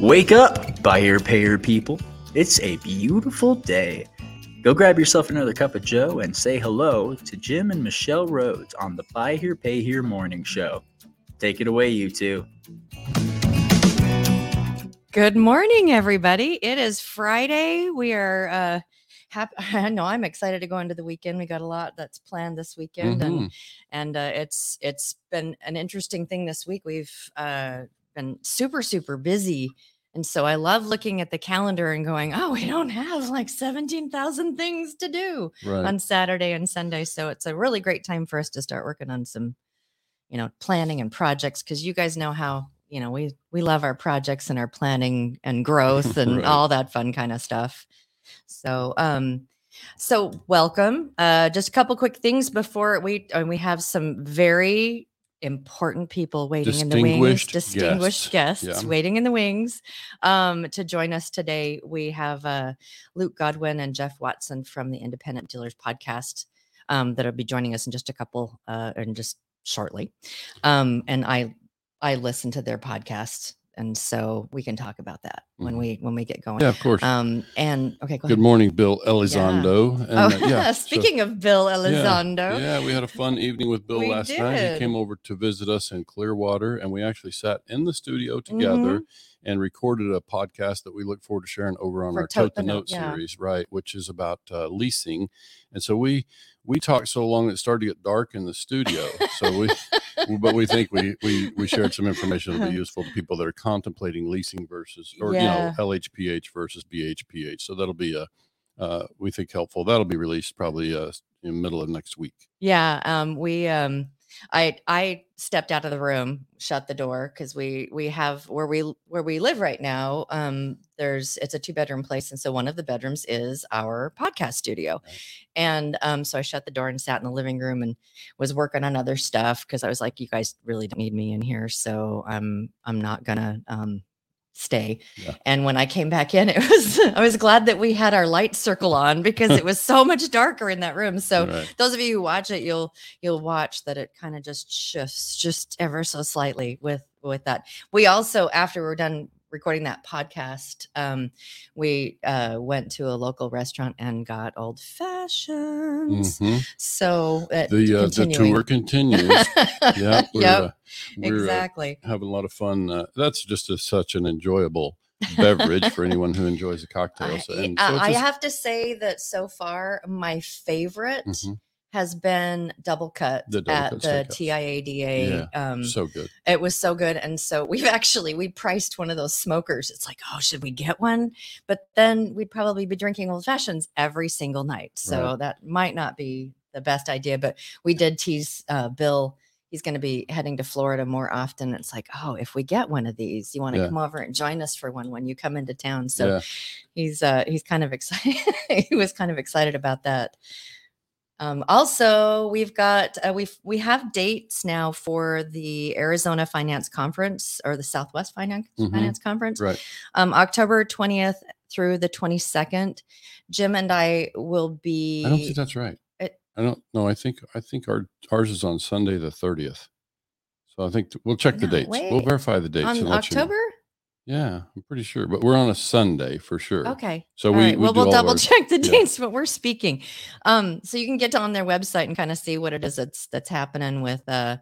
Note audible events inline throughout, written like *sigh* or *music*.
Wake up, buyer payer people. It's a beautiful day. Go grab yourself another cup of Joe and say hello to Jim and Michelle Rhoads on the Buy Here Pay Here morning show. Take it away, you two. Good morning, everybody. It is Friday. We are uh happy. *laughs* I know I'm excited to go into the weekend. We got a lot that's planned this weekend, and Mhm. and uh, it's it's been an interesting thing this week. We've uh, been super super busy, and so I love looking at the calendar and going, "Oh, we don't have like seventeen thousand things to do Right. on Saturday and Sunday." So it's a really great time for us to start working on some, you know, planning and projects because you guys know how you know we we love our projects and our planning and growth *laughs* and Right. all that fun kind of stuff. So, um, so welcome. Uh, just a couple quick things before we uh, we have some very important people waiting in the wings, Distinguished guests. guests Yeah. waiting in the wings um, to join us today. We have uh, Luke Godwin and Jeff Watson from the Independent Dealers podcast um, that'll be joining us in just a couple uh, and just shortly. Um, and I I listen to their podcast, and so we can talk about that when Mhm. we when we get going. Yeah, of course. Um, and okay, go Good morning, Bill Elizondo. And, Oh, uh, yeah, *laughs* so- speaking of Bill Elizondo, Yeah, we had a fun evening with Bill last night. did. He came over to visit us in Clearwater, and we actually sat in the studio together Mm-hmm. And recorded a podcast that we look forward to sharing over on For our Tote the Note, Note yeah. series, right? Which is about uh, leasing. And so we we talked so long it started to get dark in the studio. So we, but we think we we we shared some information that'll be useful to people that are contemplating leasing versus or Yeah. you know LHPH versus BHPH. So that'll be a uh, we think helpful. That'll be released probably uh, in the middle of next week. yeah. Um, we um, I I stepped out of the room, shut the door because we we have where we where we live right now. Um, there's it's a two bedroom place, and so one of the bedrooms is our podcast studio, Right. and um, so I shut the door and sat in the living room and was working on other stuff because I was like, you guys really don't need me in here, so I'm I'm not gonna um stay. Yeah. And when I came back in, *laughs* it was I was glad that we had our light circle on because it *laughs* was so much darker in that room. So Right. those of you who watch it, you'll you'll watch that it kind of just shifts just ever so slightly with with that. We also after we're done recording that podcast, um, we uh, went to a local restaurant and got old fashions. Mhm. So uh, The uh, the tour continues. *laughs* yeah. We're, yep. uh, we're, uh, exactly. having a lot of fun. Uh, that's just a, such an enjoyable beverage for anyone who enjoys a *laughs* cocktail. I, So, I- so it's I just- have to say that so far, my favorite Mhm. Has been double cut The double at cut the. TIADA. Um, so good. it was so good, and so *laughs* we've actually we priced one of those smokers. It's like, oh, should we get one? But then we'd probably be drinking old fashions every single night, so Right. that might not be the best idea. But we did tease uh, Bill. He's going to be heading to Florida more often. It's like, oh, if we get one of these, you want to Yeah. come over and join us for one when you come into town. So yeah. he's uh he's kind of excited *laughs* he was kind of excited about that um also we've got uh, we've we have dates now for the arizona finance conference or the southwest finance Mhm. finance conference Right. um october 20th through the 22nd jim and i will be I don't think that's right. it- I don't know. I think I think our ours is on Sunday the thirtieth. So I think we'll check the No, dates. We'll verify the dates on let you know. Yeah, I'm pretty sure. But we're on a Sunday for sure. okay So All we, right. we well, we'll double our- check the yeah. dates, but we're speaking. Um, so you can get on their website and kind of see what it is that's that's happening with uh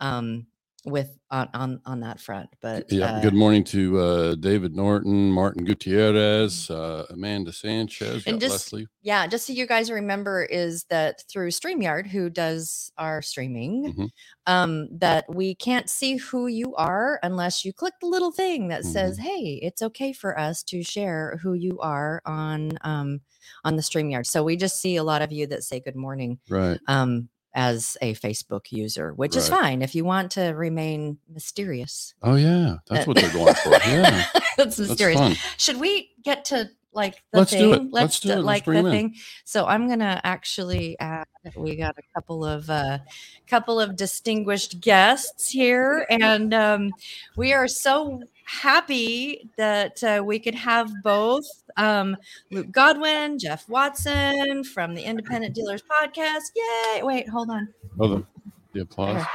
um with on on, on that front. But Yeah. uh, Good morning to uh, David Norton, Martin Gutierrez, uh, Amanda Sanchez, And just- Leslie. yeah, just so you guys remember is that through StreamYard, who does our streaming, Mhm. um, that we can't see who you are unless you click the little thing that says, Mm-hmm. "Hey, it's okay for us to share who you are on um on the StreamYard." So we just see a lot of you that say good morning Right. um, as a Facebook user, which is fine if you want to remain mysterious. Oh yeah, that's what they're going for. Yeah, *laughs* That's that's mysterious. fun. Should we get to like the Let's thing? do it. Let's do d- it. Let's like in. thing. So I'm gonna actually add. We got a couple of uh, couple of distinguished guests here, and um, we are so happy that uh, we could have both um, Luke Godwin, Jeff Watson from the Independent Dealers Podcast. Yay! Wait, hold on. Oh, the, the applause. Okay.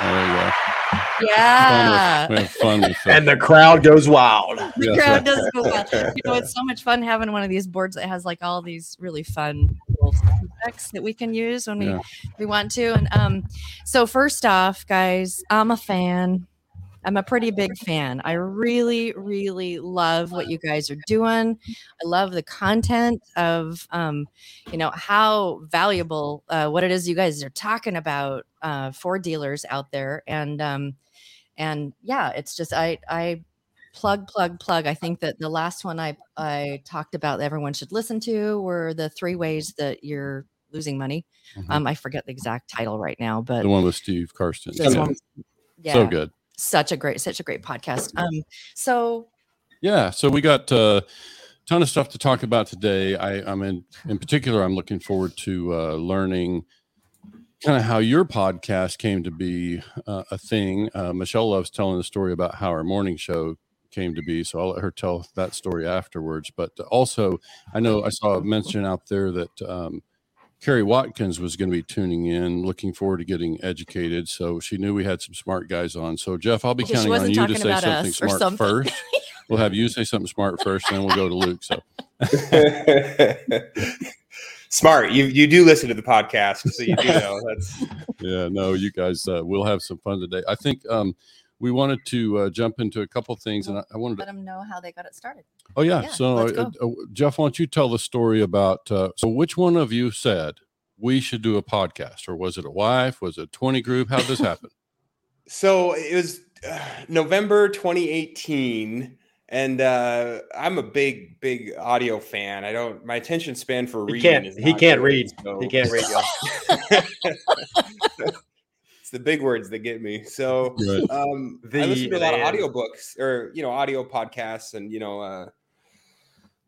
Oh, there you go. Yeah. We have fun with that. and the crowd goes wild. *laughs* the Yes. crowd does go wild. *laughs* You know, it's so much fun having one of these boards that has like all these really fun little effects that we can use when we Yeah. we want to. And um, so first off, guys, I'm a fan. I'm a pretty big fan. I really, really love what you guys are doing. I love the content of, um, you know, how valuable uh, what it is you guys are talking about uh, for dealers out there. And um, and yeah, it's just I I plug plug plug. I think that the last one I I talked about that everyone should listen to were the three ways that you're losing money. Mhm. Um, I forget the exact title right now, but the one with Steve Karsten. Yeah. one, yeah, So good. Such a great, such a great podcast. Um, so Yeah, so we got a ton of stuff to talk about today. I, I'm in, in *laughs* particular, I'm looking forward to uh, learning kind of how your podcast came to be uh, a thing. Uh, Michelle loves telling the story about how our morning show came to be, so I'll let her tell that story afterwards. But also, I know I saw a mention out there that um, Carrie Watkins was going to be tuning in, looking forward to getting educated. So she knew we had some smart guys on. So Jeff, I'll be Okay, counting on you to say something smart something. first. *laughs* We'll have you say something smart first, and then we'll go to Luke. So *laughs* Smart. You you do listen to the podcast, so you do know *laughs* that's yeah, no, you guys, uh, we'll have some fun today. I think um, we wanted to uh, jump into a couple things, and I, I wanted let to. them know how they got it started. Oh yeah, yeah, so let's uh, uh, Jeff, why don't you tell the story about? Uh, so, which one of you said we should do a podcast, or was it a wife? Was it a twenty group? How did this *laughs* happen? so it was uh, November 2018 and uh I'm a big big audio fan. I don't my attention span for He reading can't. is He not can't good, read. so- He can't read. y'all. *laughs* *laughs* it's the big words that get me. *laughs* So Right. um The I listen to a lot of man. audiobooks or you know audio podcasts and you know uh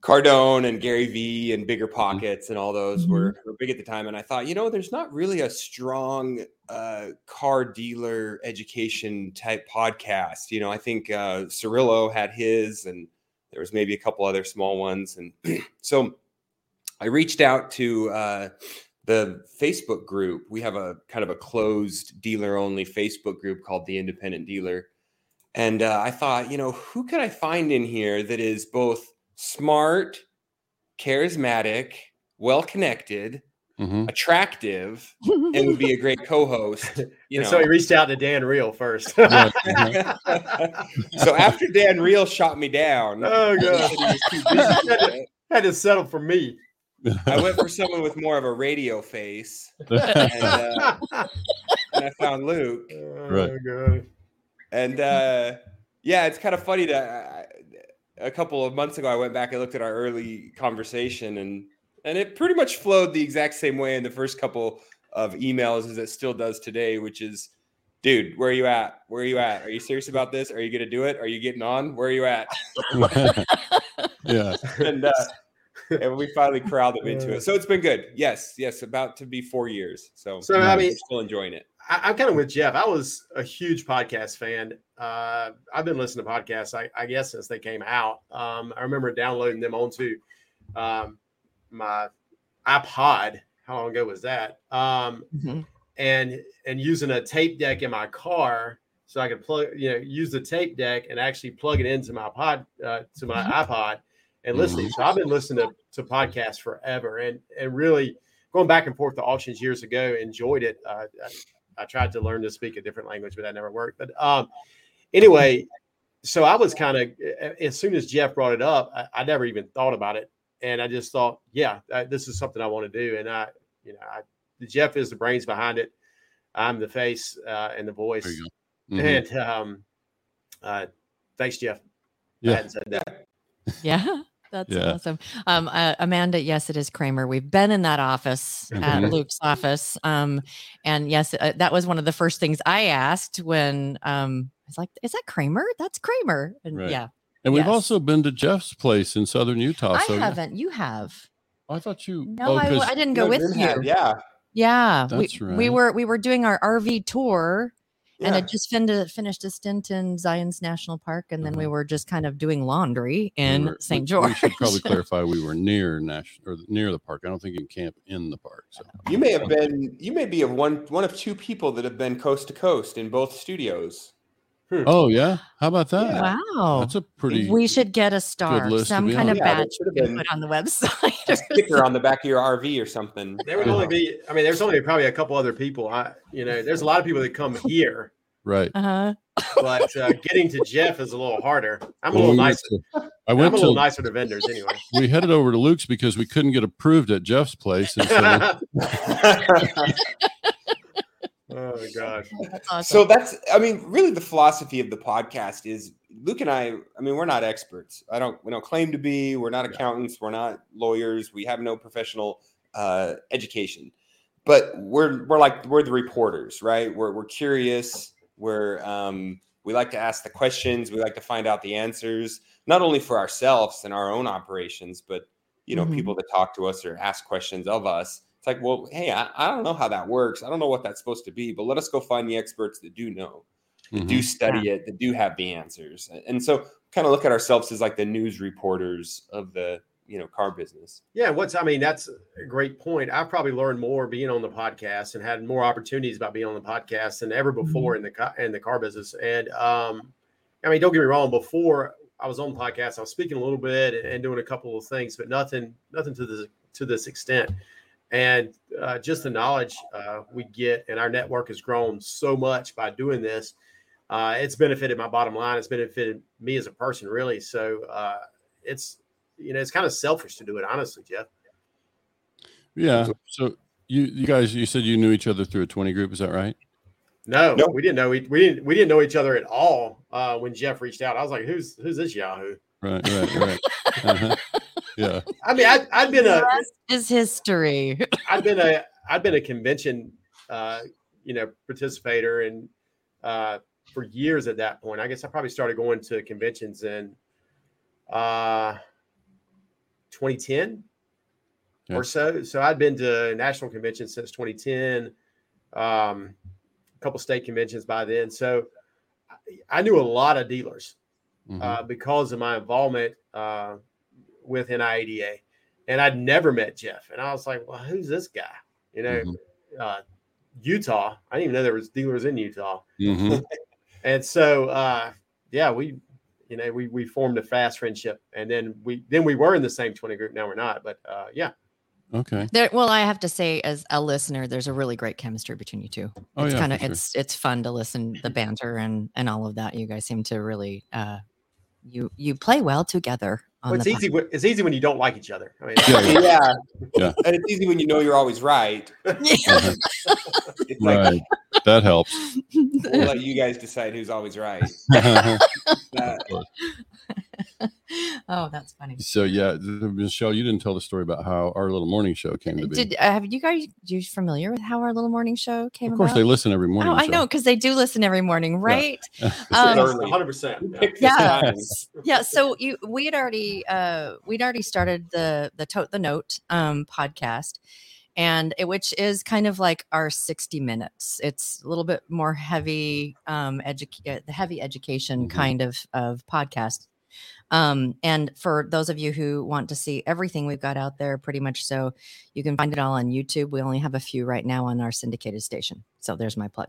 Cardone and Gary Vee and Bigger Pockets and all those were, were big at the time. And I thought, you know, there's not really a strong uh, car dealer education type podcast. You know, I think uh, Cirillo had his, and there was maybe a couple other small ones. And *clears throat* so I reached out to uh, the Facebook group. We have a kind of a closed dealer only Facebook group called the Independent Dealer. And uh, I thought, you know, who could I find in here that is both smart, charismatic, well connected, Mhm. attractive, and would be a great co-host. *laughs* You know. so he reached out to Dan Real first. *laughs* Right. *laughs* so after Dan Real shot me down, oh god, said he was too busy for it, had to settle for me. I went for someone with more of a radio face, *laughs* and, uh, and I found Luke. Right. Oh god. And uh, yeah, it's kind of funny that I, a couple of months ago I went back and looked at our early conversation, and and it pretty much flowed the exact same way in the first couple of emails as it still does today, which is, dude, where are you at? Where are you at? Are you serious about this? Are you gonna do it? Are you getting on? Where are you at? *laughs* *laughs* yeah. And uh, and we finally corralled him into it. So it's been good. Yes, yes, about to be four years. So, So, I we're mean- still enjoying it. I, I'm kind of with Jeff. I was a huge podcast fan. Uh, I've been listening to podcasts, I, I guess, since they came out. Um, I remember downloading them onto um, my iPod. How long ago was that? Um, Mhm. and and using a tape deck in my car so I could plug, you know, use the tape deck and actually plug it into my pod uh, to my iPod and listening. So I've been listening to, to podcasts forever, and and really going back and forth to auctions years ago, enjoyed it. Uh, I, I tried to learn to speak a different language, but that never worked. But um, anyway, so I was kind of as soon as Jeff brought it up, I, I never even thought about it, and I just thought, yeah, uh, this is something I want to do, and I, you know, I, Jeff is the brains behind it. I'm the face uh, and the voice. There you go. Mhm. And um, uh, thanks, Jeff. I Yeah. hadn't said that. Yeah, that's Yeah. awesome. Um, uh, Amanda, yes, it is Kramer. We've been in that office at Mhm. Luke's office. Um, and yes, uh, that was one of the first things I asked when um, I was like, "Is that Kramer? That's Kramer." And Right. yeah, And we've Yes. also been to Jeff's place in southern Utah. I so yeah. haven't. You have. I thought you. No, oh, I, 'cause- I didn't go No, with you. had- Yeah. Yeah, That's we, right. we were we were doing our RV tour, and Yeah. I just fin- finished a stint in Zion's National Park, and then we Uh-huh. were just kind of doing laundry in were- St. George. We should probably *laughs* clarify we were near national or near the park. I don't think you can camp in the park. So You may have been. You may be of one one of two people that have been coast to coast in both studios. Oh yeah, how about that? Yeah. Wow. That's a pretty. we should get a star, some kind on. of Yeah, badge should to been- put on the website. a sticker on the back of your RV or something. There would only be, I mean, there's only probably a couple other people. I, you know, there's a lot of people that come here, right. uh-huh. but uh, getting to Jeff is a little harder. I'm a little we nicer. to- I I'm went a little to. nicer to vendors anyway. *laughs* We headed over to Luke's because we couldn't get approved at Jeff's place, and so *laughs* *laughs* oh my gosh. *laughs* That's awesome. so that's i mean really the philosophy of the podcast is luke and i i mean we're not experts i don't we don't claim to be we're not accountants we're not lawyers we have no professional uh, education but we're we're like we're the reporters right we're, we're curious we're um, we like to ask the questions we like to find out the answers not only for ourselves and our own operations but you know Mhm. people that talk to us or ask questions of us it's like well hey I, I don't know how that works i don't know what that's supposed to be but let us go find the experts that do know that Mhm. do study it that do have the answers and so kind of look at ourselves as like the news reporters of the you know car business Yeah, what's I mean, that's a great point. I've probably learned more being on the podcast and had more opportunities about being on the podcast than ever before in the car in the car business. And um, I mean, don't get me wrong, before I was on the podcast, I was speaking a little bit and, and doing a couple of things, but nothing nothing to this to this extent. And uh, just the knowledge uh, we get, and our network has grown so much by doing this. Uh, it's benefited my bottom line. It's benefited me as a person, really. So uh, it's you know, it's kind of selfish to do it, honestly, Jeff. Yeah. So you you guys you said you knew each other through a twenty group. Is that right? No, Nope. we didn't know we, we didn't we didn't know each other at all uh, when Jeff reached out. I was like, "Who's who's this Yahoo?" Right. Right. Right. uh-huh. Yeah. *laughs* I mean, I, I'd been a is history. I've been a I'd *laughs* been a convention uh, you know participator and uh, for years at that point. I guess I probably started going to conventions in uh, 2010 Yeah. or so. So I'd been to national conventions since 2010, um, a couple state conventions by then. So I- I knew a lot of dealers Mhm. uh, because of my involvement uh, with NIADA. And I'd never met Jeff. And I was like, well, who's this guy? You know, Mhm. uh, Utah. I didn't even know there was dealers in Utah. Mhm. *laughs* And so, uh, yeah, we, you know, we, we formed a fast friendship and then we, then we were in the same 20 group. Now we're not, but uh, yeah. Okay. There, well, I have to say, as a listener, there's a really great chemistry between you two. Oh, it's yeah, kind of sure. it's it's fun to listen the banter and and all of that. You guys seem to really uh you you play well together. On Well, it's easy. when- It's easy when you don't like each other. I mean, Yeah, yeah. yeah Yeah. and it's easy when you know you're always right podcast. *laughs* it's like Right. That helps. we'll let you guys decide who's always right *laughs* Uh, *laughs* oh, that's funny. so yeah, Michelle, you didn't tell the story about how our little morning show came to be. Did uh, have you guys you familiar with how our little morning show came of course, about? they listen every morning. Oh, I know because they do listen every morning, right? *laughs* Yes, *laughs* Um, early. 100%. Yeah. Yeah. so you we had already uh we'd already started the the tote the note um podcast and it, which is kind of like our 60 minutes it's a little bit more heavy um educate the heavy education Mhm. kind of of podcast um and for those of you who want to see everything we've got out there pretty much so you can find it all on youtube we only have a few right now on our syndicated station so there's my plug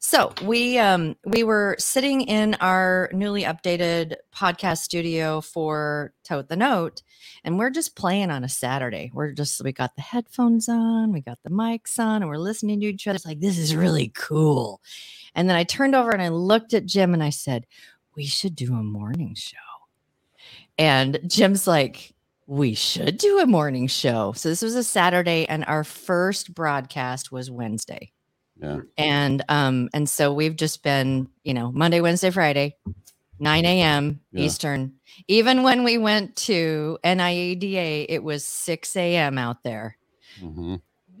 so we um we were sitting in our newly updated podcast studio for Tote the Note, and we're just playing on a Saturday. We're just we got the headphones on, we got the mics on, and we're listening to each other. It's like this is really cool. And then I turned over and I looked at Jim and I said, "We should do a morning show." And Jim's like, we should do a morning show. So this was a Saturday, and our first broadcast was Wednesday Yeah. and um and so we've just been you know monday wednesday friday 9 a.m Yeah. eastern even when we went to niada it was 6 a.m out there hmm *laughs*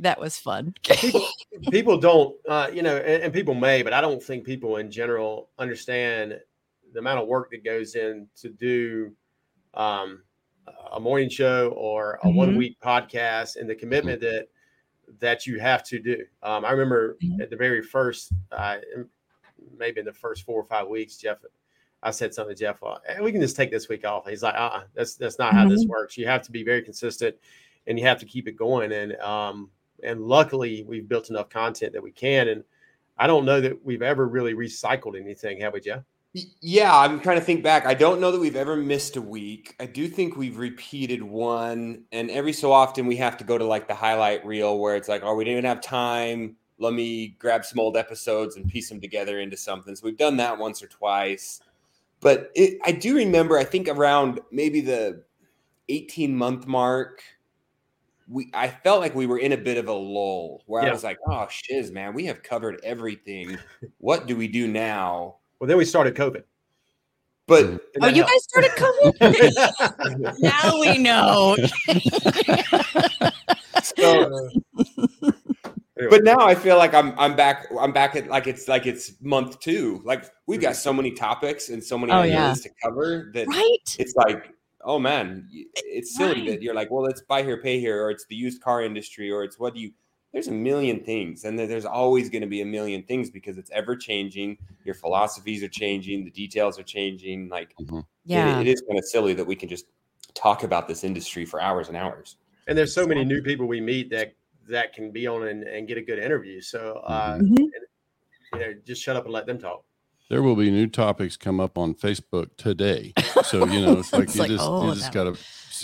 that was fun people, people don't, uh, you know, and, and people may, but I don't think people in general understand the amount of work that goes in to do um, a morning show or a Mhm. one week podcast and the commitment that that you have to do. Um, I remember Mhm. at the very first, uh, maybe in the first four or five weeks, Jeff, I said something to Jeff, uh, "Hey, we can just take this week off. He's like, uh, uh that's, that's not how this works. You have to be very consistent and you have to keep it going. And, um, and luckily we've built enough content that we can. And, I don't know that we've ever really recycled anything, have we, Jeff? Yeah, I'm trying to think back. I don't know that we've ever missed a week. I do think we've repeated one, and every so often we have to go to like the highlight reel where it's like, oh, we didn't even have time. Let me grab some old episodes and piece them together into something. So we've done that once or twice. But it, I do remember, I think around maybe the 18 month mark, we I felt like we were in a bit of a lull where Yeah. I was like, oh shiz, man, we have covered everything. what do we do now? Well, then we started COVID. But Oh, you helped. guys started COVID? *laughs* now we know. so uh, Anyway. but now I feel like I'm I'm back I'm back at like it's like it's month two. Like we've got mm. so many topics and so many Oh, ideas yeah. to cover that right? it's like, oh man, it's silly Right. that you're like, well, let's buy here, pay here, or it's the used car industry, or it's what do you there's a million things, and there's always going to be a million things because it's ever changing. Your philosophies are changing, the details are changing. Like, it- Yeah. it is kind of silly that we can just talk about this industry for hours and hours. and there's so many new people we meet that that can be on and, and get a good interview. So uh, Mhm. you know, just shut up and let them talk. There will be new topics come up on Facebook today. *laughs* So you know, it's like It's you like, just oh, you just that-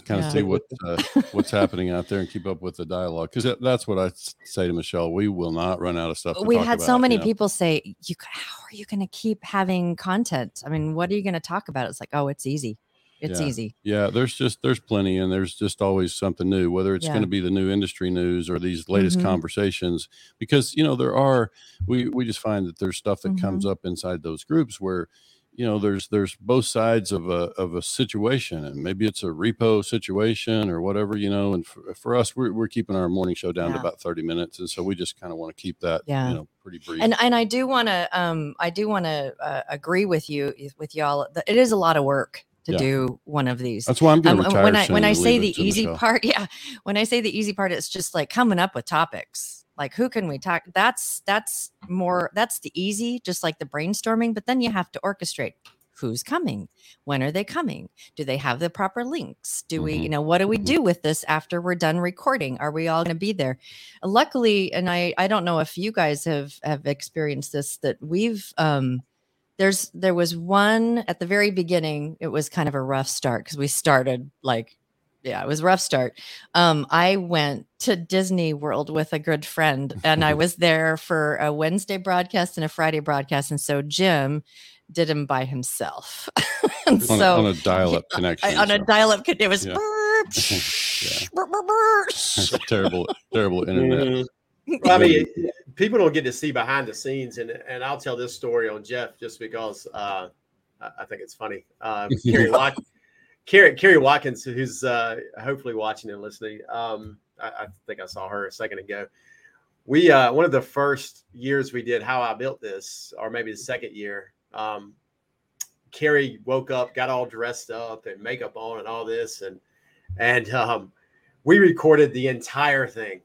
kind of see what uh, what's happening out there and keep up with the dialogue because that, that's I say to Michelle. We will not run out of stuff. To We've had so many you know? people say, "You, how are you going to keep having content? I mean, what are you going to talk about?" It's like, oh, it's easy. It's Yeah. easy. Yeah, there's just there's plenty, and there's just always something new. Whether it's Yeah. going to be the new industry news or these latest Mhm. conversations, because you know there are we we just find that there's stuff that comes Mm-hmm. up inside those groups where you know there's there's both sides of a of a situation, and maybe it's a repo situation or whatever you know. And for, for us, we're we're keeping our morning show down to about thirty minutes, and so we just kind of want to keep that Yeah. you know pretty brief. And and I do want to um I do want to uh, agree with you with y'all. that It is a lot of work to Yeah. do one of these. that's why I'm going Um, when I when I say the easy Michelle. part, *laughs* yeah, when I say the easy part, it's just like coming up with topics. Like who can we talk? That's that's more that's the easy, just like the brainstorming. But then you have to orchestrate who's coming, when are they coming, do they have the proper links? Do we, Mhm. you know, what do we Mhm. do with this after we're done recording? Are we all going to be there? Luckily, and I I don't know if you guys have have experienced this that we've um there's there was one at the very beginning it was kind of a rough start because we started like yeah it was a rough start um i went to disney world with a good friend and i *laughs* was there for a wednesday broadcast and a friday broadcast and so jim did him by himself *laughs* and on, so a, on a dial-up connection. I, on a dial-up it was Yeah. *laughs* Yeah. burp, burp, burp. terrible, terrible internet. Mhm. Well, I mean, people don't get to see behind the scenes, and and I'll tell this story on Jeff just because uh, I, I think it's funny. Um, Kerry, Wat- Kerry, Kerry Watkins, who's uh, hopefully watching and listening, um, I, I think I saw her a second ago. We uh, one of the first years we did how I built this, or maybe the second year. Um, Carrie woke up, got all dressed up and makeup on and all this, and and um, we recorded the entire thing.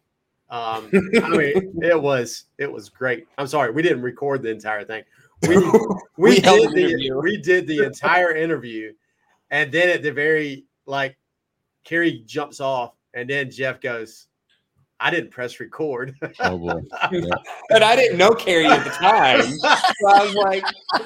Um, I mean, *laughs* it was it was great. I'm sorry, we didn't record the entire thing. We we, *laughs* We did the interview. we did the entire interview, and then at the very like, Carrie jumps off, and then Jeff goes, "I didn't press record." Oh boy. Yeah. *laughs* *laughs* And I didn't know Carrie at the time. So I was like,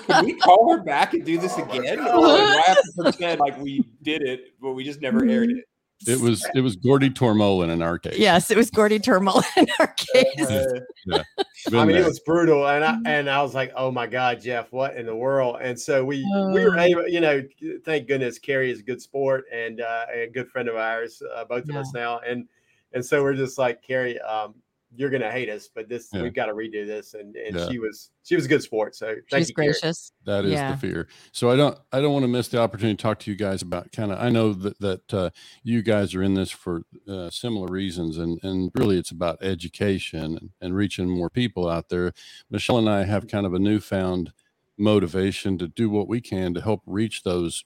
can we call her back and do this again? Or do I have to pretend like we did it, but we just never aired it? It was it was Gordy Tormolin in our case. yes it was gordy turmel in our case Uh, Been I mean, there. it was brutal, and I and I was like, "Oh my God, Jeff, what in the world?" And so we we were Uh. able, you know, thank goodness Carrie is a good sport and uh, a good friend of ours, uh, both of us now, and and so we're just like Carrie, um, you're gonna hate us, but this Yeah. we've got to redo this, and and Yeah. she was she was a good sport, so thank she's you, Carrie. gracious That is Yeah. the fear. So I don't I don't want to miss the opportunity to talk to you guys about kind of I know that that uh, you guys are in this for uh, similar reasons and and really it's about education and, and reaching more people out there. Michelle and I have kind of a newfound motivation to do what we can to help reach those,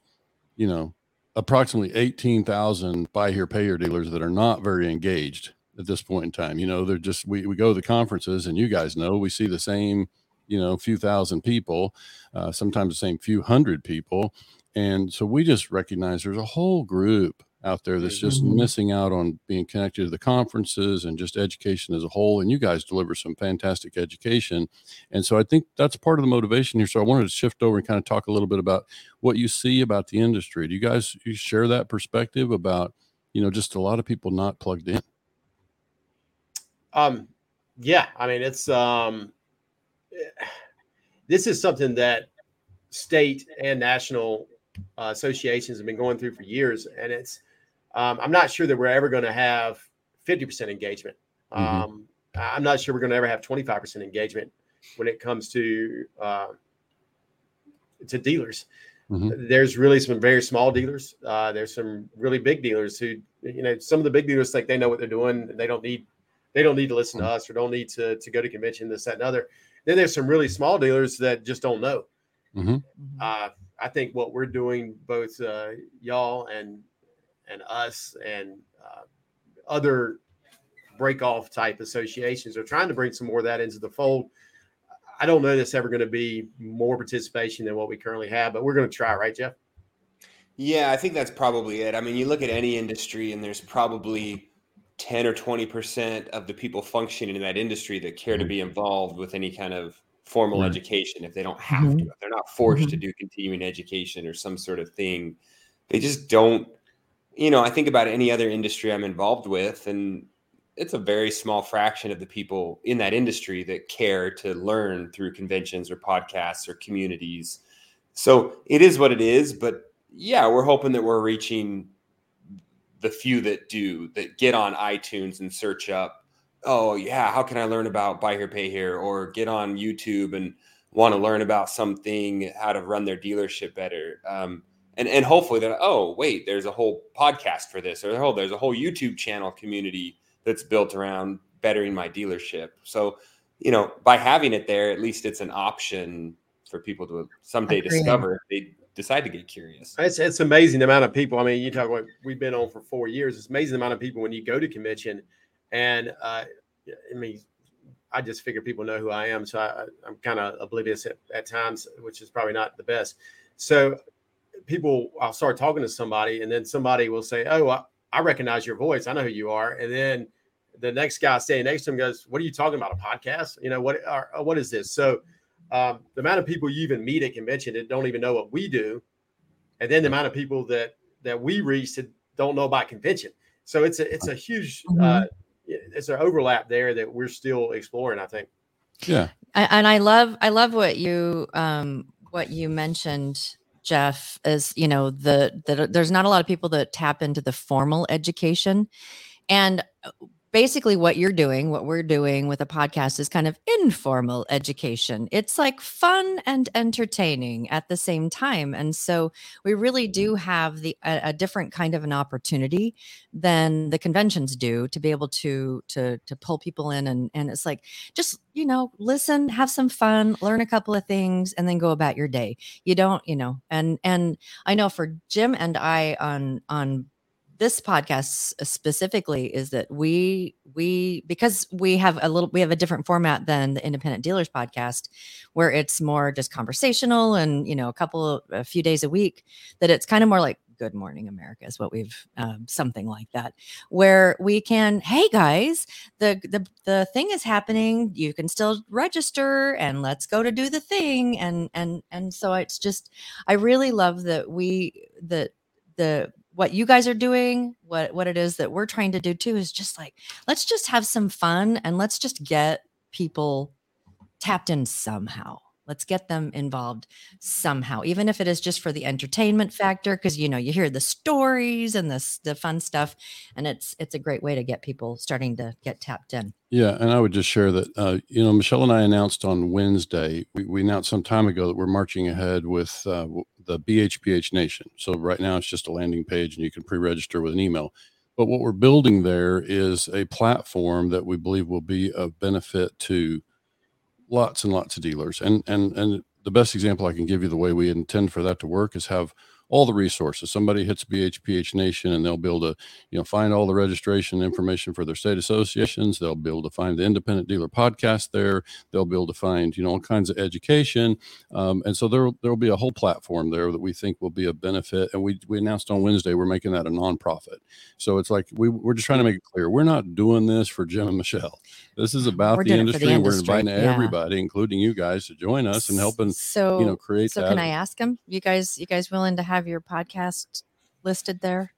you know, approximately 18,000 buy here pay here dealers that are not very engaged at this point in time. You know, they're just we we go to the conferences and you guys know we see the same, you know, few thousand people uh, sometimes the same few hundred people. And so we just recognize there's a whole group out there that's just Mhm. missing out on being connected to the conferences and just education as a whole. And you guys deliver some fantastic education. And so I think that's part of the motivation here. So I wanted to shift over and kind of talk a little bit about what you see about the industry. Do you guys you share that perspective about, you know, just a lot of people not plugged in? Um, yeah, I mean, it's um, this is something that state and national uh, associations have been going through for years, and it's um, I'm not sure that we're ever going to have 50% engagement. Mhm. Um, I'm not sure we're going to ever have 25% engagement when it comes to uh, to dealers. Mhm. There's really some very small dealers. Uh, there's some really big dealers who, you know, some of the big dealers think they know what they're doing. They don't need they don't need to listen to us or don't need to to go to convention this that and other. Then there's some really small dealers that just don't know. Mhm. Uh, I think what we're doing, both uh, y'all and and us and uh, other break off type associations are trying to bring some more of that into the fold. I don't know that's ever going to be more participation than what we currently have, but we're going to try, right, Jeff? Yeah, I think that's probably it. I mean, you look at any industry, and there's probably 10 or 20% of the people functioning in that industry that care to be involved with any kind of formal Right. education if they don't have Mhm. to. If they're not forced to do continuing education or some sort of thing, they just don't. You know, I think about any other industry I'm involved with, and it's a very small fraction of the people in that industry that care to learn through conventions or podcasts or communities. So it is what it is, but yeah, we're hoping that we're reaching the few that do that get on iTunes and search up, oh yeah, how can I learn about buy here, pay here, or get on YouTube and want to learn about something, how to run their dealership better. Um, and and hopefully that oh wait, there's a whole podcast for this, or oh there's a whole YouTube channel community that's built around bettering my dealership. So you know, by having it there, at least it's an option for people to someday discover they decide to get curious. It's it's amazing the amount of people. I mean, you talk about we've been on for four years. It's amazing the amount of people when you go to convention, and uh, I mean, I just figure people know who I am, so I, I'm kind of oblivious at, at times, which is probably not the best. So people, I'll start talking to somebody, and then somebody will say, "Oh, I, I recognize your voice. I know who you are," and then the next guy standing next to him goes, "What are you talking about? A podcast? You know what? Or, or what is this?" So um, the amount of people you even meet at convention that don't even know what we do, and then the amount of people that that we reach that don't know about convention. So it's a it's a huge uh, it's an overlap there that we're still exploring. I think. Yeah. And I love I love what you um what you mentioned Jeff is you know the the there's not a lot of people that tap into the formal education and uh, basically what you're doing what we're doing with a podcast is kind of informal education. It's like fun and entertaining at the same time and so we really do mm. have the a, a different kind of an opportunity than the conventions do to be able to to to pull people in and and it's like just you know listen have some fun learn a couple of things and then go about your day. You don't you know and and i know for jim and i on on this podcast specifically is that we we because we have a little we have a different format than the independent dealers podcast where it's more just conversational and you know a couple a few days a week that it's kind of more like good morning america is what we've um, something like that where we can hey guys the the the thing is happening. You can still register and let's go to do the thing. And and and so it's just i really love that we that the what you guys are doing what what it is that we're trying to do too is just like let's just have some fun and let's just get people tapped in somehow let's get them involved somehow even if it is just for the entertainment factor because you know you hear the stories and this the fun stuff and it's it's a great way to get people starting to get tapped in Yeah, and I would just share that uh, you know Michelle and I announced on Wednesday. We, we announced some time ago that we're marching ahead with uh, the BHPH Nation. So right now it's just a landing page, and you can pre-register with an email. But what we're building there is a platform that we believe will be of benefit to lots and lots of dealers. And and and the best example I can give you the way we intend for that to work is have all the resources. Somebody hits BHPH Nation and they'll be able to, you know, find all the registration information for their state associations. They'll be able to find the independent dealer podcast there. They'll be able to find, you know, all kinds of education. Um, and so there there'll be a whole platform there that we think will be a benefit. And we we announced on Wednesday we're making that a nonprofit. So it's like we, we're just trying to make it clear we're not doing this for Jim and Michelle. This is about the doing it for industry. the and We're inviting yeah. everybody, including you guys, to join us and helping So, you know create so that. can I ask them? You guys, you guys willing to have your podcast listed there?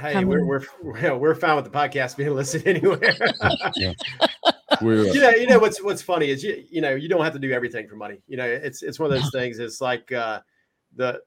Hey, Come we're, we're we're we're fine with the podcast being listed *laughs* anywhere. *laughs* We're, uh, you know, you know what's what's funny is you you know you don't have to do everything for money. You know, it's it's one of those things. It's like uh, the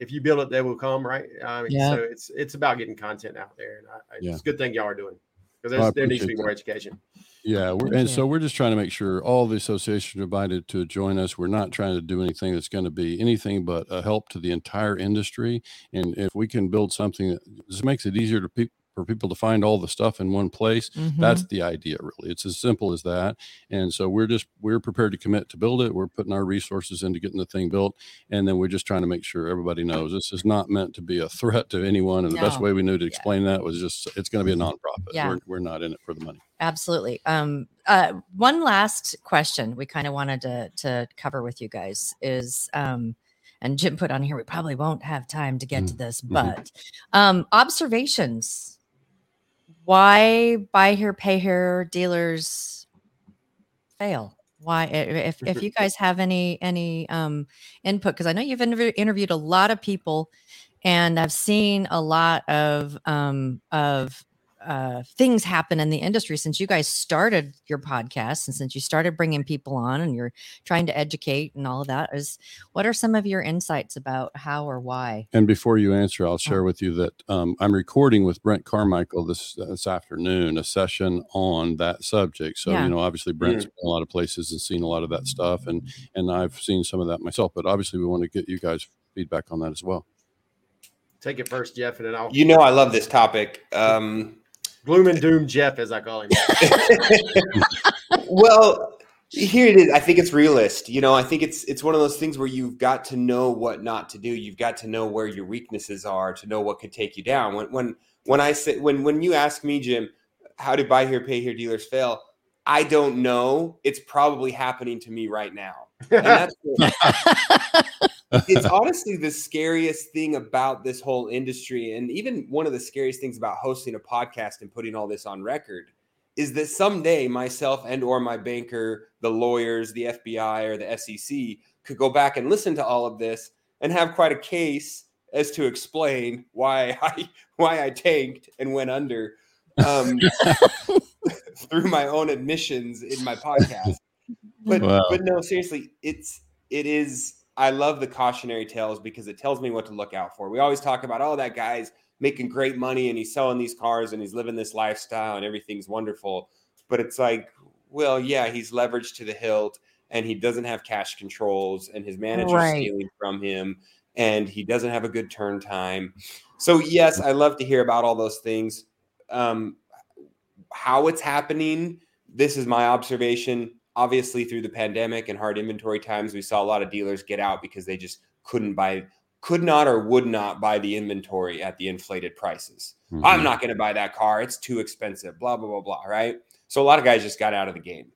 if you build it, they will come, right? I mean, Yeah. so it's it's about getting content out there, and I, I, Yeah. it's a good thing y'all are doing because I there needs to appreciate be that. more education. Yeah, we're, and so we're just trying to make sure all the associations are invited to join us. We're not trying to do anything that's going to be anything but a help to the entire industry. And if we can build something that just makes it easier to pe- for people to find all the stuff in one place, Mhm. that's the idea. Really, it's as simple as that. And so we're just we're prepared to commit to build it. We're putting our resources into getting the thing built, and then we're just trying to make sure everybody knows this is not meant to be a threat to anyone. And the best way we knew to Yeah. explain that was just it's going to be a nonprofit. Yeah. We're, we're not in it for the money. Absolutely. Um, uh, one last question we kind of wanted to to cover with you guys is, um, and Jim put on here. We probably won't have time to get to this, but um, observations. Why buy here, pay here dealers fail? Why, if if you guys have any any um, input, because I know you've interview, interviewed a lot of people, and I've seen a lot of um, of uh, things happen in the industry since you guys started your podcast and since you started bringing people on and you're trying to educate and all of that is what are some of your insights about how or why And before you answer, I'll share with you that um, I'm recording with Brent Carmichael this this afternoon a session on that subject. So Yeah. you know, obviously Brent's been a lot of places and seen a lot of that stuff, and and I've seen some of that myself. But obviously, we want to get you guys feedback on that as well. Take it first, Jeff, and then I'll You know, I love this topic. Um, gloom and doom Jeff, as I call him. *laughs* well, here it is. I think it's realist. You know, I think it's it's one of those things where you've got to know what not to do. You've got to know where your weaknesses are to know what could take you down. When when when I say when when you ask me, Jim, how do buy here, pay here dealers fail? I don't know. It's probably happening to me right now. *laughs* It's *laughs* honestly the scariest thing about this whole industry and even one of the scariest things about hosting a podcast and putting all this on record is that someday myself and or my banker the lawyers the fbi or the sec could go back and listen to all of this and have quite a case as to explain why *laughs* i why i tanked and went under um, *laughs* through my own admissions in my podcast but Wow. but no seriously it's it is i love the cautionary tales because it tells me what to look out for. We always talk about oh that guy's making great money and he's selling these cars and he's living this lifestyle and everything's wonderful. But it's like well yeah he's leveraged to the hilt and he doesn't have cash controls and his manager's Right. stealing from him and he doesn't have a good turn time. So yes i love to hear about all those things. Um, how it's happening this is my observation obviously through the pandemic and hard inventory times we saw a lot of dealers get out because they just couldn't buy could not or would not buy the inventory at the inflated prices Mhm. i'm not going to buy that car it's too expensive blah blah blah blah right so a lot of guys just got out of the game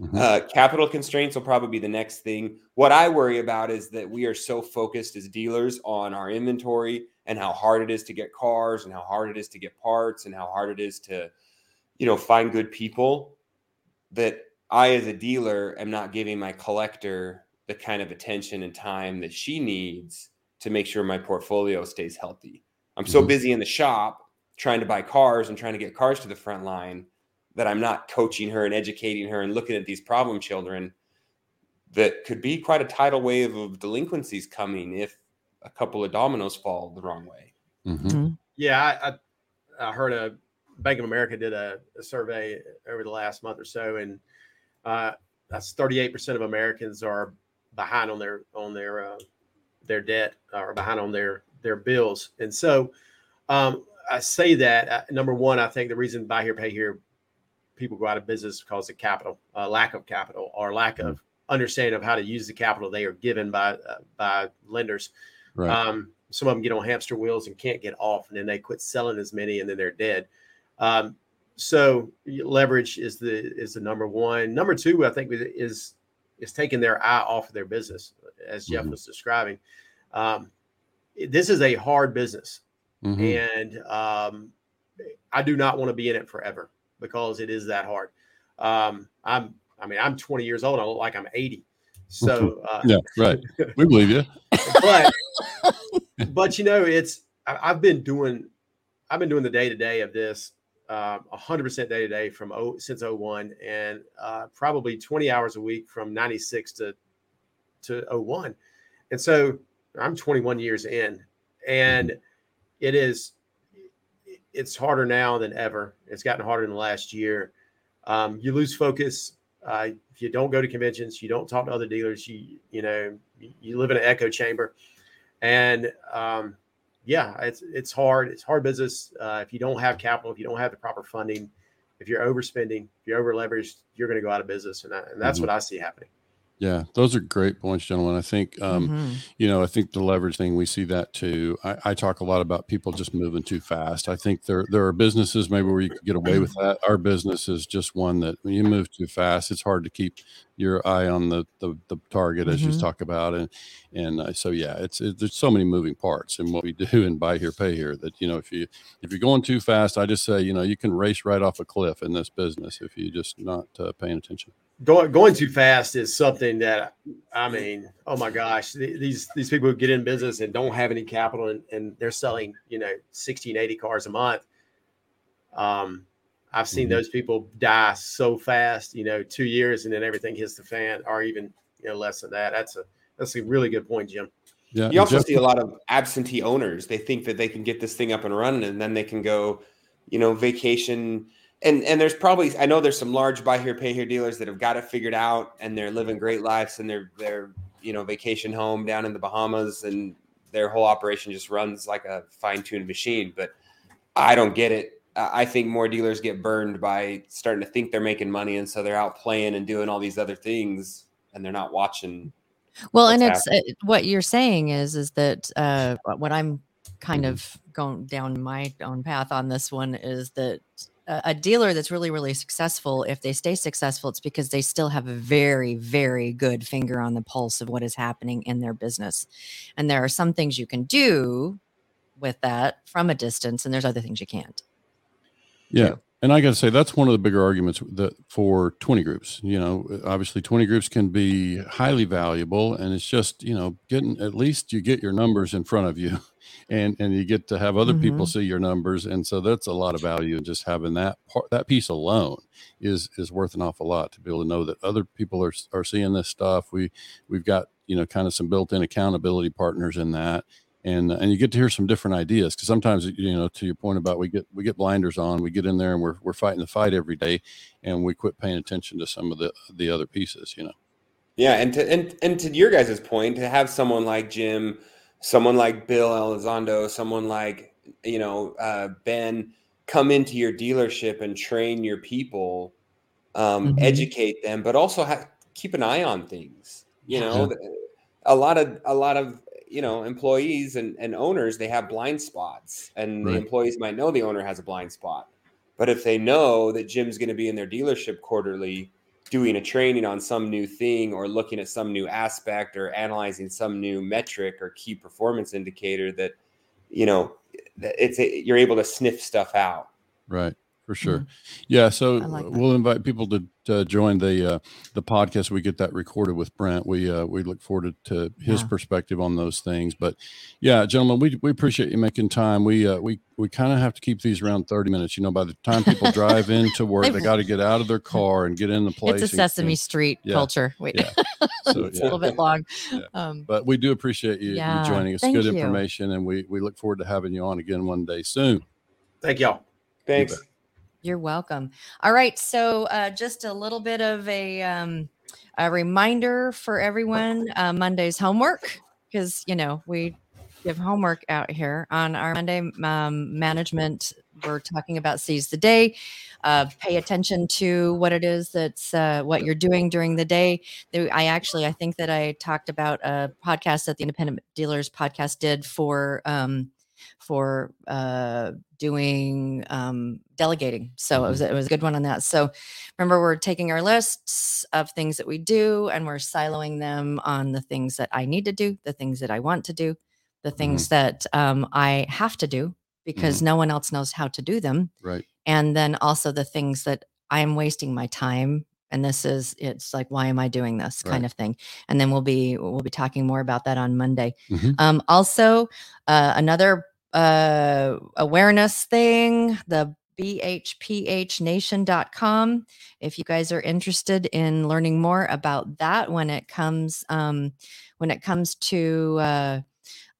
Mhm. uh, capital constraints will probably be the next thing. What I worry about is that we are so focused as dealers on our inventory and how hard it is to get cars and how hard it is to get parts and how hard it is to, you know, find good people that I, as a dealer, am not giving my collector the kind of attention and time that she needs to make sure my portfolio stays healthy. I'm so Mhm. busy in the shop trying to buy cars and trying to get cars to the front line that I'm not coaching her and educating her and looking at these problem children that could be quite a tidal wave of delinquencies coming if a couple of dominoes fall the wrong way. Mhm. Yeah, I, I, I heard a Bank of America did a, a survey over the last month or so, and uh, that's 38% of Americans are behind on their on their uh, their debt or behind on their their bills. And so um, I say that uh, number one, I think the reason buy here pay here people go out of business because of capital, uh, lack of capital, or lack of understanding of how to use the capital they are given by uh, by lenders. Right. Um, some of them get on hamster wheels and can't get off, and then they quit selling as many, and then they're dead. Um, so leverage is the is the number one. Number two, I think, is is taking their eye off of their business, as Jeff Mhm. was describing. Um, this is a hard business, Mhm. and um, I do not want to be in it forever because it is that hard. Um, I'm, I mean, I'm 20 years old. I look like I'm 80. So, *laughs* uh, Yeah, right. We believe you. but *laughs* but you know, it's I, I've been doing I've been doing the day to day of this hundred percent day to day from oh since 01 and uh, probably 20 hours a week from 96 to to 01. And so I'm 21 years in and it is it's harder now than ever. It's gotten harder in the last year. Um, you lose focus. Uh, if you don't go to conventions, you don't talk to other dealers. You you know you live in an echo chamber, and um, yeah, it's it's hard. It's hard business. Uh, if you don't have capital, if you don't have the proper funding, if you're overspending, if you're over leveraged, you're going to go out of business, and, I, and that's Mhm. what I see happening. Yeah, those are great points, gentlemen. I think um, Mhm. you know, I think the leverage thing we see that too. I, I talk a lot about people just moving too fast. I think there there are businesses maybe where you could get away with that. Our business is just one that when you move too fast, it's hard to keep your eye on the the, the target as you Mhm. talk about, and and uh, so yeah, it's it, there's so many moving parts in what we do and buy here, pay here. That you know, if you if you're going too fast, I just say you know you can race right off a cliff in this business if you're just not uh, paying attention. Going going too fast is something that I mean, oh my gosh, these these people who get in business and don't have any capital and, and they're selling, you know, 16, 80 cars a month. Um, I've seen Mhm. those people die so fast, you know, two years and then everything hits the fan, or even you know less than that. That's a that's a really good point, Jim. Yeah, You also Jeff- see a lot of absentee owners. They think that they can get this thing up and running, and then they can go, you know, vacation. And and there's probably I know there's some large buy here pay here dealers that have got it figured out, and they're living great lives, and they're they're you know vacation home down in the Bahamas, and their whole operation just runs like a fine tuned machine. But I don't get it. I think more dealers get burned by starting to think they're making money, and so they're out playing and doing all these other things, and they're not watching. Well, and it's uh, what you're saying is is that uh, what I'm kind of going down my own path on this one is that a, dealer that's really really successful, if they stay successful, it's because they still have a very very good finger on the pulse of what is happening in their business, and there are some things you can do with that from a distance, and there's other things you can't. Yeah. And I got to say, that's one of the bigger arguments that for 20 groups, you know, obviously 20 groups can be highly valuable and it's just, you know, getting, at least you get your numbers in front of you *laughs* and, and you get to have other people mm-hmm. see your numbers. And so that's a lot of value and just having that part, that piece alone is, is worth an awful lot to be able to know that other people are, are seeing this stuff. We, we've got, you know, kind of some built-in accountability partners in that and and you get to hear some different ideas because sometimes you know to your point about we get we get blinders on we get in there and we're, we're fighting the fight every day and we quit paying attention to some of the the other pieces you know Yeah, and to and and to your guys' point, to have someone like Jim, someone like Bill Elizondo, someone like you know uh, Ben come into your dealership and train your people, um, Mhm. educate them, but also ha- keep an eye on things. You Yeah. know, a lot of a lot of you know employees and, and owners they have blind spots, and the employees might know the owner has a blind spot, but if they know that Jim's going to be in their dealership quarterly doing a training on some new thing or looking at some new aspect or analyzing some new metric or key performance indicator that you know it's you're able to sniff stuff out. Right for sure yeah so like we'll invite people to, to join the uh the podcast we get that recorded with brent we uh we look forward to, to his Yeah. perspective on those things but yeah gentlemen we, we appreciate you making time we uh we we kind of have to keep these around 30 minutes you know by the time people drive into *laughs* work they got to get out of their *laughs* car and get in the place It's a Sesame and- Street yeah, culture. Wait, yeah. *laughs* so it's yeah. a little bit long. Yeah. Um, but we do appreciate you, you joining us thank good you. information and we we look forward to having you on again one day soon Thank y'all. thanks bet. You're welcome. All right. So, uh, just a little bit of a, um, a reminder for everyone uh, Monday's homework, because, you know, we give homework out here on our Monday um, management. We're talking about seize the day. Uh, pay attention to what it is that's uh, what you're doing during the day. I actually, I think that I talked about a podcast that the Independent Dealers podcast did for um, for uh, doing um, delegating. So it was it was a good one on that. So remember, we're taking our lists of things that we do and we're siloing them on the things that I need to do, the things that I want to do, the things that um, I have to do because no one else knows how to do them, Right. and then also the things that I am wasting my time. And this is it's like why am I doing this kind Right. of thing? And then we'll be we'll be talking more about that on Monday. Mhm. Um, also, uh, another uh, awareness thing, the bhphnation.com. If you guys are interested in learning more about that when it comes um, when it comes to uh,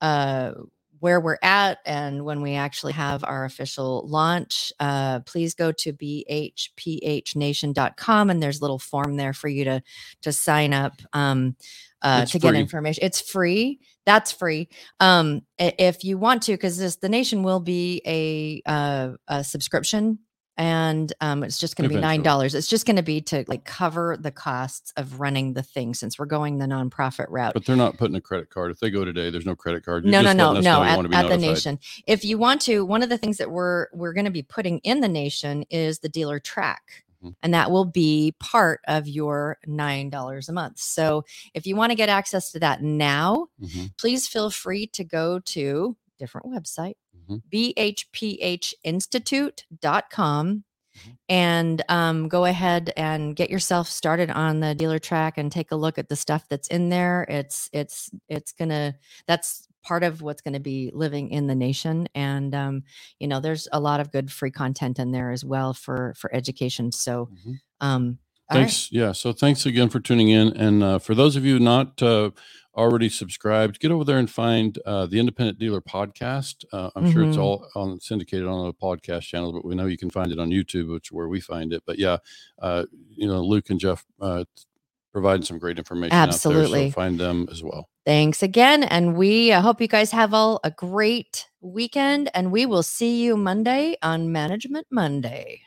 uh, where we're at and when we actually have our official launch, uh, please go to bhphnation.com and there's a little form there for you to to sign up um, uh, to get information. It's free. That's free. Um, if you want to, because this the nation will be a uh, a subscription. And um, it's just going to be nine dollars. It's just going to be to like cover the costs of running the thing since we're going the nonprofit route. But they're not putting a credit card. If they go today, there's no credit card. You're no, no, just no, no. At, at the nation, if you want to, one of the things that we're we're going to be putting in the nation is the dealer track. And that will be part of your nine dollars a month. So if you want to get access to that now, Mhm, please feel free to go to different website mhm. bhphinstitute.com Mhm. and um, go ahead and get yourself started on the dealer track and take a look at the stuff that's in there it's it's it's gonna that's part of what's going to be living in the nation and um, you know there's a lot of good free content in there as well for for education so Mhm. um all right. Thanks. Yeah. So thanks again for tuning in. And uh, for those of you not uh, already subscribed, get over there and find uh, the Independent Dealer Podcast. Uh, I'm sure it's Mhm. all on syndicated on the podcast channel, but we know you can find it on YouTube, which is where we find it. But yeah, uh, you know, Luke and Jeff uh, providing some great information. Out there, Absolutely. so find them as well. Thanks again. And we uh, hope you guys have all a great weekend. And we will see you Monday on Management Monday.